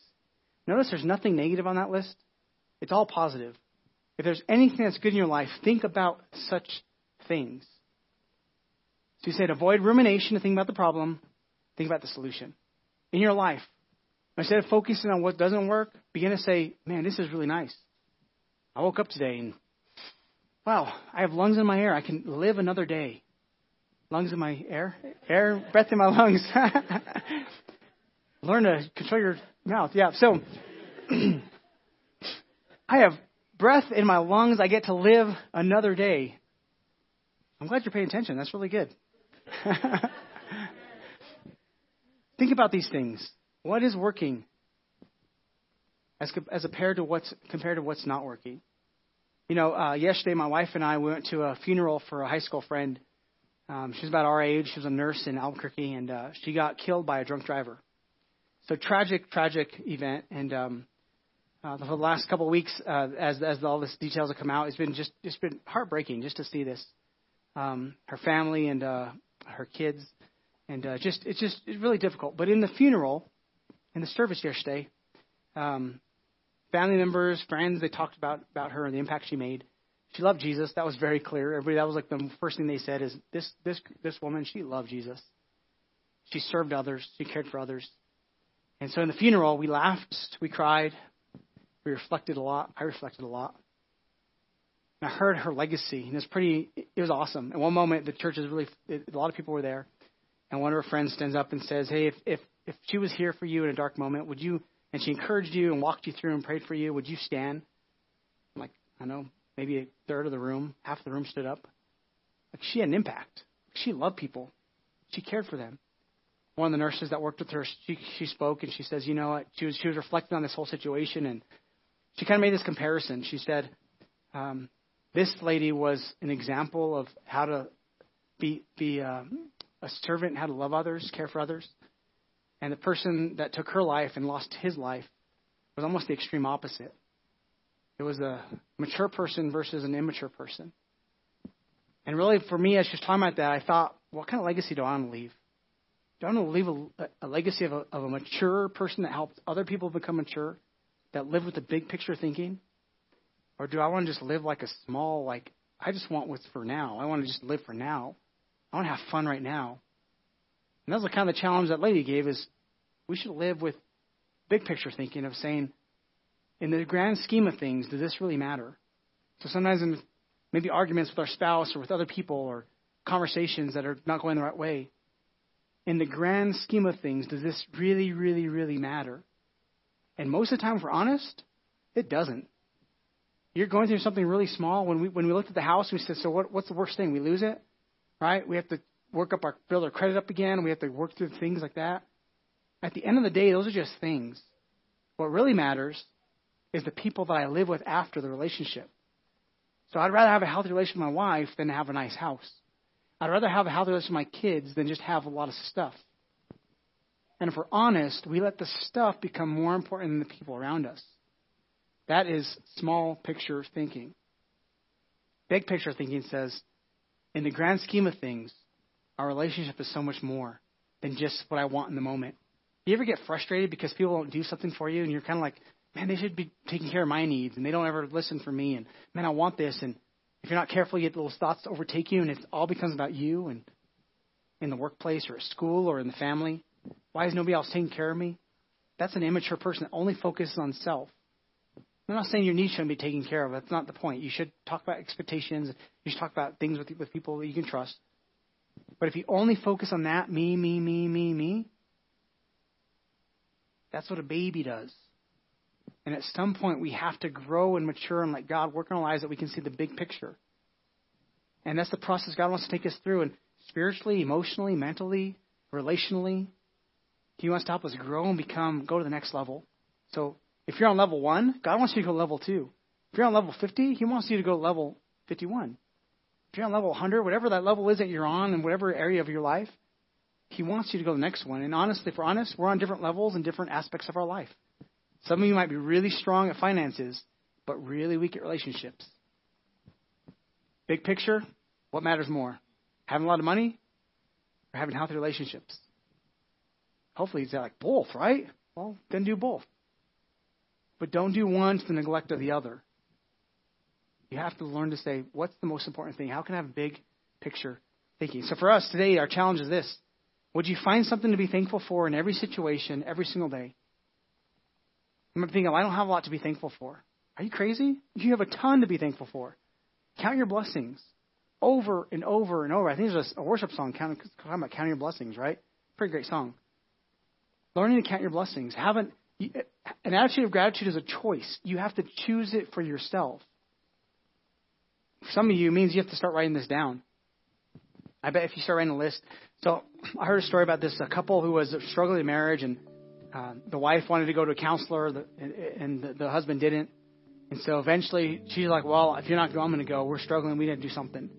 Notice there's nothing negative on that list. It's all positive. If there's anything that's good in your life, think about such things. So he said, avoid rumination to think about the problem, think about the solution. In your life, instead of focusing on what doesn't work, begin to say, man, this is really nice. I woke up today and, wow, I have lungs in my air. I can live another day. Lungs in my air? Air, breath in my lungs. Learn to control your mouth. Yeah, so I have breath in my lungs. I get to live another day. I'm glad you're paying attention. That's really good. Think about these things. What is working as, as compared to what's compared to what's not working? You know, uh, yesterday my wife and I went to a funeral for a high school friend. Um, she was about our age. She was a nurse in Albuquerque, and uh, she got killed by a drunk driver. So tragic, tragic event. And um, uh, for the last couple of weeks, uh, as as all this details have come out, it's been just it's been heartbreaking just to see this. Um, her family and uh, her kids, and uh, just it's just it's really difficult. But in the funeral, in the service yesterday, um, family members, friends, they talked about about her and the impact she made. She loved Jesus. That was very clear. Everybody that was like the first thing they said is this this this woman she loved Jesus. She served others. She cared for others. And so in the funeral, we laughed, we cried, we reflected a lot. I reflected a lot. And I heard her legacy, and it was pretty. It was awesome. At one moment, the church is really. A lot of people were there, and one of her friends stands up and says, "Hey, if if if she was here for you in a dark moment, would you?" And she encouraged you and walked you through and prayed for you. Would you stand? I'm like, I know, maybe a third of the room, half of the room stood up. Like she had an impact. She loved people. She cared for them. One of the nurses that worked with her, she she spoke and she says, you know what? She was she was reflecting on this whole situation and she kind of made this comparison. She said, um, this lady was an example of how to be be um, a servant, how to love others, care for others. And the person that took her life and lost his life was almost the extreme opposite. It was a mature person versus an immature person. And really, for me, as she was talking about that, I thought, what kind of legacy do I want to leave? Do I want to leave a, a legacy of a, of a mature person that helped other people become mature, that live with the big picture thinking? Or do I want to just live like a small, like, I just want what's for now. I want to just live for now. I want to have fun right now. And that's the kind of the challenge that lady gave is we should live with big picture thinking of saying, in the grand scheme of things, does this really matter? So sometimes in maybe arguments with our spouse or with other people or conversations that are not going the right way, in the grand scheme of things, does this really, really, really matter? And most of the time, if we're honest, it doesn't. You're going through something really small. When we when we looked at the house, we said, so what, what's the worst thing? We lose it, right? We have to work up our build our credit up again. We have to work through things like that. At the end of the day, those are just things. What really matters is the people that I live with after the relationship. So I'd rather have a healthy relationship with my wife than have a nice house. I'd rather have a healthy relationship with my kids than just have a lot of stuff. And if we're honest, we let the stuff become more important than the people around us. That is small picture thinking. Big picture thinking says, in the grand scheme of things, our relationship is so much more than just what I want in the moment. You ever get frustrated because people don't do something for you and you're kind of like, man, they should be taking care of my needs and they don't ever listen for me and man, I want this and if you're not careful, you get those thoughts to overtake you and it all becomes about you and in the workplace or at school or in the family. Why is nobody else taking care of me? That's an immature person that only focuses on self. I'm not saying your needs shouldn't be taken care of. That's not the point. You should talk about expectations. You should talk about things with with people that you can trust. But if you only focus on that, me, me, me, me, me, that's what a baby does. And at some point, we have to grow and mature and let God work in our lives that we can see the big picture. And that's the process God wants to take us through. And spiritually, emotionally, mentally, relationally, He wants to help us grow and become, go to the next level. So if you're on level one, God wants you to go level two. If you're on level 50, He wants you to go level 51. If you're on level 100, whatever that level is that you're on in whatever area of your life, He wants you to go to the next one. And honestly, if we're honest, we're on different levels and different aspects of our life. Some of you might be really strong at finances, but really weak at relationships. Big picture, what matters more? Having a lot of money or having healthy relationships? Hopefully, it's like both, right? Well, then do both. But don't do one to the neglect of the other. You have to learn to say, what's the most important thing? How can I have big picture thinking? So for us today, our challenge is this. Would you find something to be thankful for in every situation, every single day? I'm thinking, well, I don't have a lot to be thankful for. Are you crazy? You have a ton to be thankful for. Count your blessings over and over and over. I think there's a worship song talking about counting your blessings, right? Pretty great song. Learning to count your blessings. Have an, attitude of gratitude is a choice. You have to choose it for yourself. For some of you, it means you have to start writing this down. I bet if you start writing a list. So I heard a story about this a couple who was struggling in marriage, and uh, the wife wanted to go to a counselor, the, and the, the husband didn't. And so eventually she's like, well, if you're not going, I'm going to go. We're struggling. We need to do something.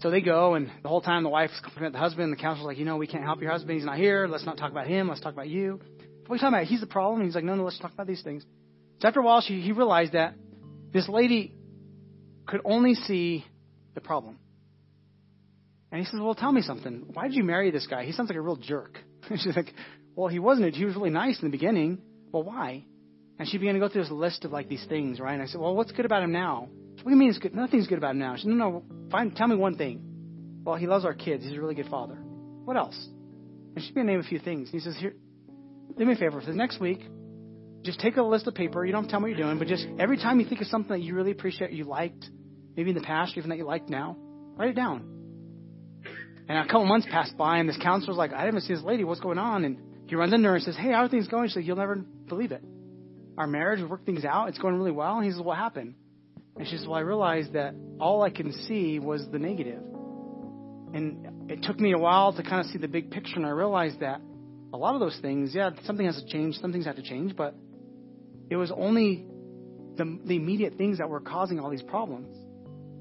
So they go, and the whole time the wife's about the husband, and the counselor's like, you know, we can't help your husband. He's not here. Let's not talk about him. Let's talk about you. What are you talking about? He's the problem. He's like, no, no, let's talk about these things. So after a while, she, he realized that this lady could only see the problem. And he says, well, tell me something. Why did you marry this guy? He sounds like a real jerk. she's like, well, he wasn't. He was really nice in the beginning. Well, why? And she began to go through this list of like these things, right? And I said, well, what's good about him now? What do you mean it's good? Nothing's good about him now. She said, no, no, fine. Tell me one thing. Well, he loves our kids. He's a really good father. What else? And she began to name a few things. And he says, here, do me a favor. For the next week, just take a list of paper. You don't have to tell me what you're doing, but just every time you think of something that you really appreciate, you liked, maybe in the past, even that you like now, write it down. And a couple months passed by, and this counselor's like, I didn't see this lady. What's going on? And he runs into her and says, Hey, how are things going? She's like, You'll never believe it. Our marriage, we worked things out. It's going really well. And he says, What happened? And she says, Well, I realized that all I can see was the negative. And it took me a while to kind of see the big picture, and I realized that a lot of those things, yeah, something has to change, some things have to change, but it was only the, the immediate things that were causing all these problems.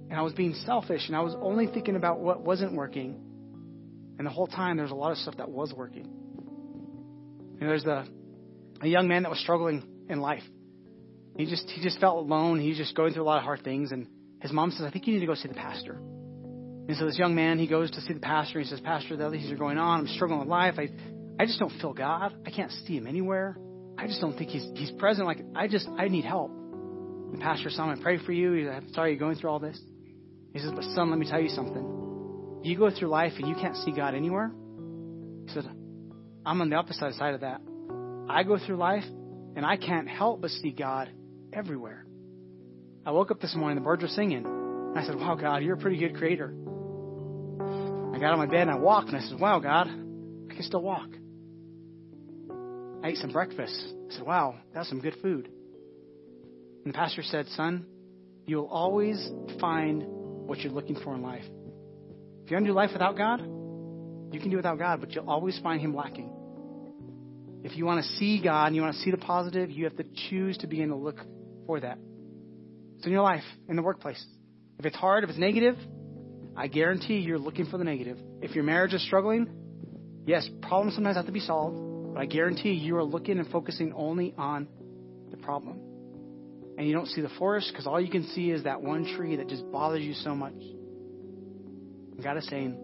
And I was being selfish, and I was only thinking about what wasn't working. And the whole time, there's a lot of stuff that was working. And there's a, a young man that was struggling in life. He just he just felt alone. He was just going through a lot of hard things. And his mom says, I think you need to go see the pastor. And so this young man, he goes to see the pastor. He says, Pastor, the other things are going on. I'm struggling with life. I, I just don't feel God. I can't see him anywhere. I just don't think he's he's present. Like I just I need help. The pastor I pray for you. He's like, I'm sorry you're going through all this. He says, But son, let me tell you something. You go through life and you can't see God anywhere. He said, I'm on the opposite side of that. I go through life and I can't help but see God everywhere. I woke up this morning, the birds were singing. I said, Wow, God, you're a pretty good creator. I got on my bed and I walked and I said, Wow, God, I can still walk. I ate some breakfast. I said, Wow, that's some good food. And the pastor said, Son, you'll always find what you're looking for in life. If you want to do life without God, you can do without God, but you'll always find Him lacking. If you want to see God and you want to see the positive, you have to choose to begin to look for that. It's in your life, in the workplace. If it's hard, if it's negative, I guarantee you're looking for the negative. If your marriage is struggling, yes, problems sometimes have to be solved, but I guarantee you are looking and focusing only on the problem. And you don't see the forest because all you can see is that one tree that just bothers you so much. And God is saying,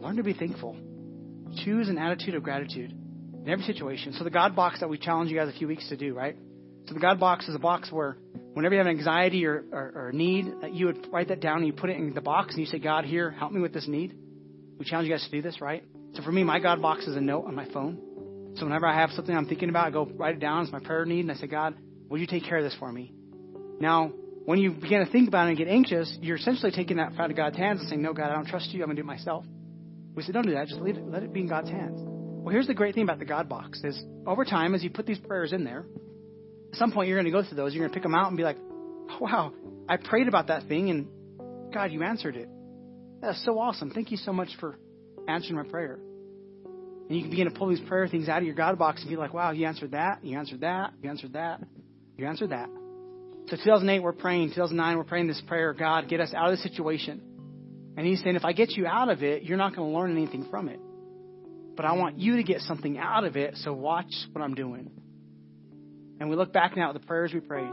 learn to be thankful. Choose an attitude of gratitude in every situation. So the God box that we challenged you guys a few weeks to do, right? So the God box is a box where whenever you have anxiety or, or, or need, that you would write that down and you put it in the box and you say, God, here, help me with this need. We challenge you guys to do this, right? So for me, my God box is a note on my phone. So whenever I have something I'm thinking about, I go write it down. It's my prayer need, and I say, God, would you take care of this for me? Now, when you begin to think about it and get anxious, you're essentially taking that out of God's hands and saying, No, God, I don't trust you. I'm going to do it myself. We said, Don't do that. Just leave it, let it be in God's hands. Well, here's the great thing about the God box is over time, as you put these prayers in there, at some point you're going to go through those. You're going to pick them out and be like, oh, wow, I prayed about that thing and God, you answered it. That's so awesome. Thank you so much for answering my prayer. And you can begin to pull these prayer things out of your God box and be like, wow, you answered that, you answered that, you answered that, you answered that. So 2008, we're praying. 2009, we're praying this prayer God, get us out of the situation. And He's saying, if I get you out of it, you're not going to learn anything from it. But I want you to get something out of it, so watch what I'm doing. And we look back now at the prayers we prayed.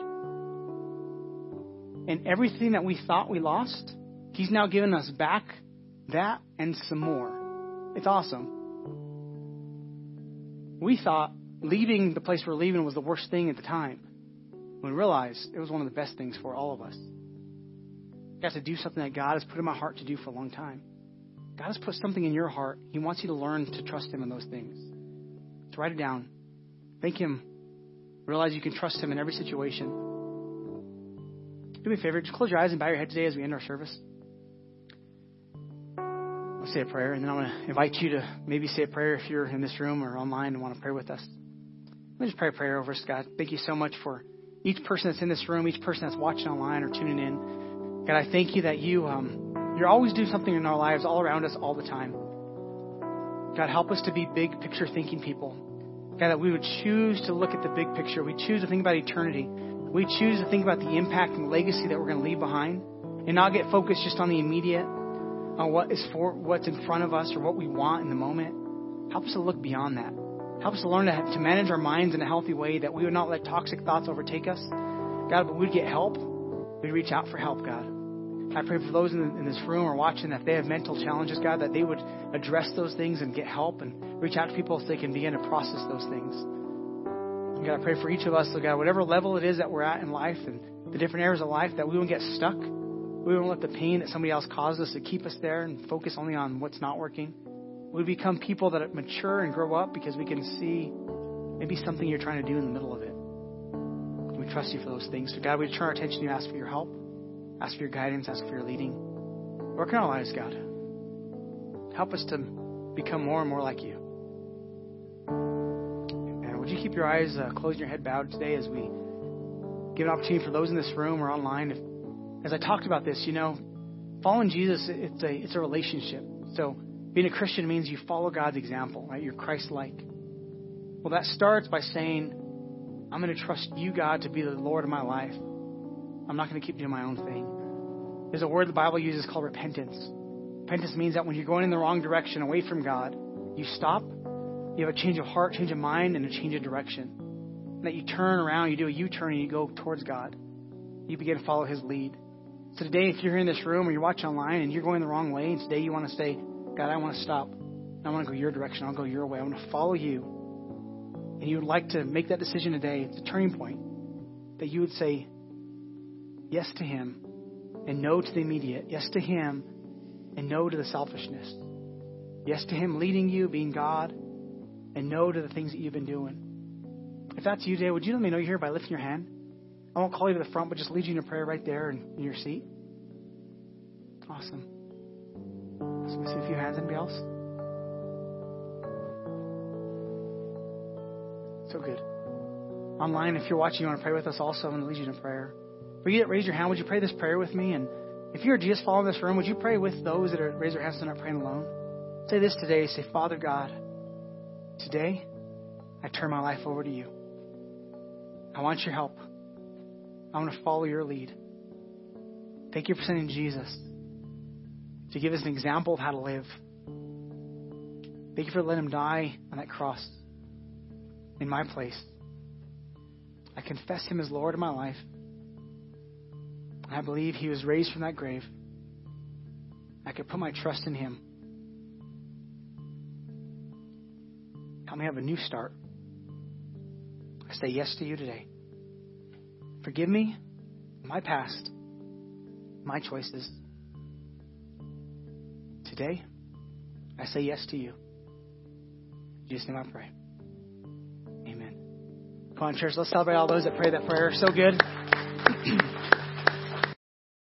And everything that we thought we lost, He's now given us back that and some more. It's awesome. We thought leaving the place we're leaving was the worst thing at the time. We realized it was one of the best things for all of us. Got to do something that God has put in my heart to do for a long time. God has put something in your heart. He wants you to learn to trust Him in those things. So write it down. Thank Him. Realize you can trust Him in every situation. Do me a favor, just close your eyes and bow your head today as we end our service. Say a prayer, and then I'm going to invite you to maybe say a prayer if you're in this room or online and want to pray with us. Let me just pray a prayer over us, God. Thank you so much for each person that's in this room, each person that's watching online or tuning in. God, I thank you that you um, you're always doing something in our lives, all around us, all the time. God, help us to be big picture thinking people. God, that we would choose to look at the big picture. We choose to think about eternity. We choose to think about the impact and legacy that we're going to leave behind, and not get focused just on the immediate, on what is for what's in front of us or what we want in the moment. Help us to look beyond that. Help us to learn to, to manage our minds in a healthy way, that we would not let toxic thoughts overtake us. God, but we'd get help. We'd reach out for help, God. I pray for those in, in this room or watching that they have mental challenges, God, that they would address those things and get help and reach out to people so they can begin to process those things. God, I pray for each of us, so God, whatever level it is that we're at in life and the different areas of life, that we won't get stuck. We won't let the pain that somebody else caused us to keep us there and focus only on what's not working. We become people that mature and grow up because we can see maybe something you're trying to do in the middle of it. We trust you for those things. So, God, we turn our attention to you, ask for your help, ask for your guidance, ask for your leading. Work in our lives, God. Help us to become more and more like you. And would you keep your eyes uh, closed and your head bowed today as we give an opportunity for those in this room or online? If, as I talked about this, you know, following Jesus, it's a, it's a relationship. So, being a Christian means you follow God's example, right? You're Christ like. Well, that starts by saying, I'm going to trust you, God, to be the Lord of my life. I'm not going to keep doing my own thing. There's a word the Bible uses called repentance. Repentance means that when you're going in the wrong direction, away from God, you stop, you have a change of heart, change of mind, and a change of direction. And that you turn around, you do a U turn, and you go towards God. You begin to follow His lead. So today, if you're in this room or you're watching online and you're going the wrong way, and today you want to say, God, I want to stop. I want to go your direction. I'll go your way. I want to follow you. And you would like to make that decision today. It's a turning point. That you would say yes to Him and no to the immediate. Yes to Him and no to the selfishness. Yes to Him leading you, being God, and no to the things that you've been doing. If that's you today, would you let me know you're here by lifting your hand? I won't call you to the front, but just lead you in a prayer right there in, in your seat. Awesome. Let me see a few hands. Anybody else? So good. Online, if you're watching, you want to pray with us also, I'm going to lead you in a prayer. For you that raise your hand, would you pray this prayer with me? And if you're just following this room, would you pray with those that are raise their hands and not praying alone? Say this today. Say, Father God, today I turn my life over to you. I want your help. I want to follow your lead. Thank you for sending Jesus to give us an example of how to live. Thank you for letting him die on that cross in my place. I confess him as Lord of my life. I believe he was raised from that grave. I could put my trust in him. Help me have a new start. I say yes to you today. Forgive me my past, my choices. Today, I say yes to you. In Jesus' name I pray. Amen. Come on, church, let's celebrate all those that pray that prayer. So good.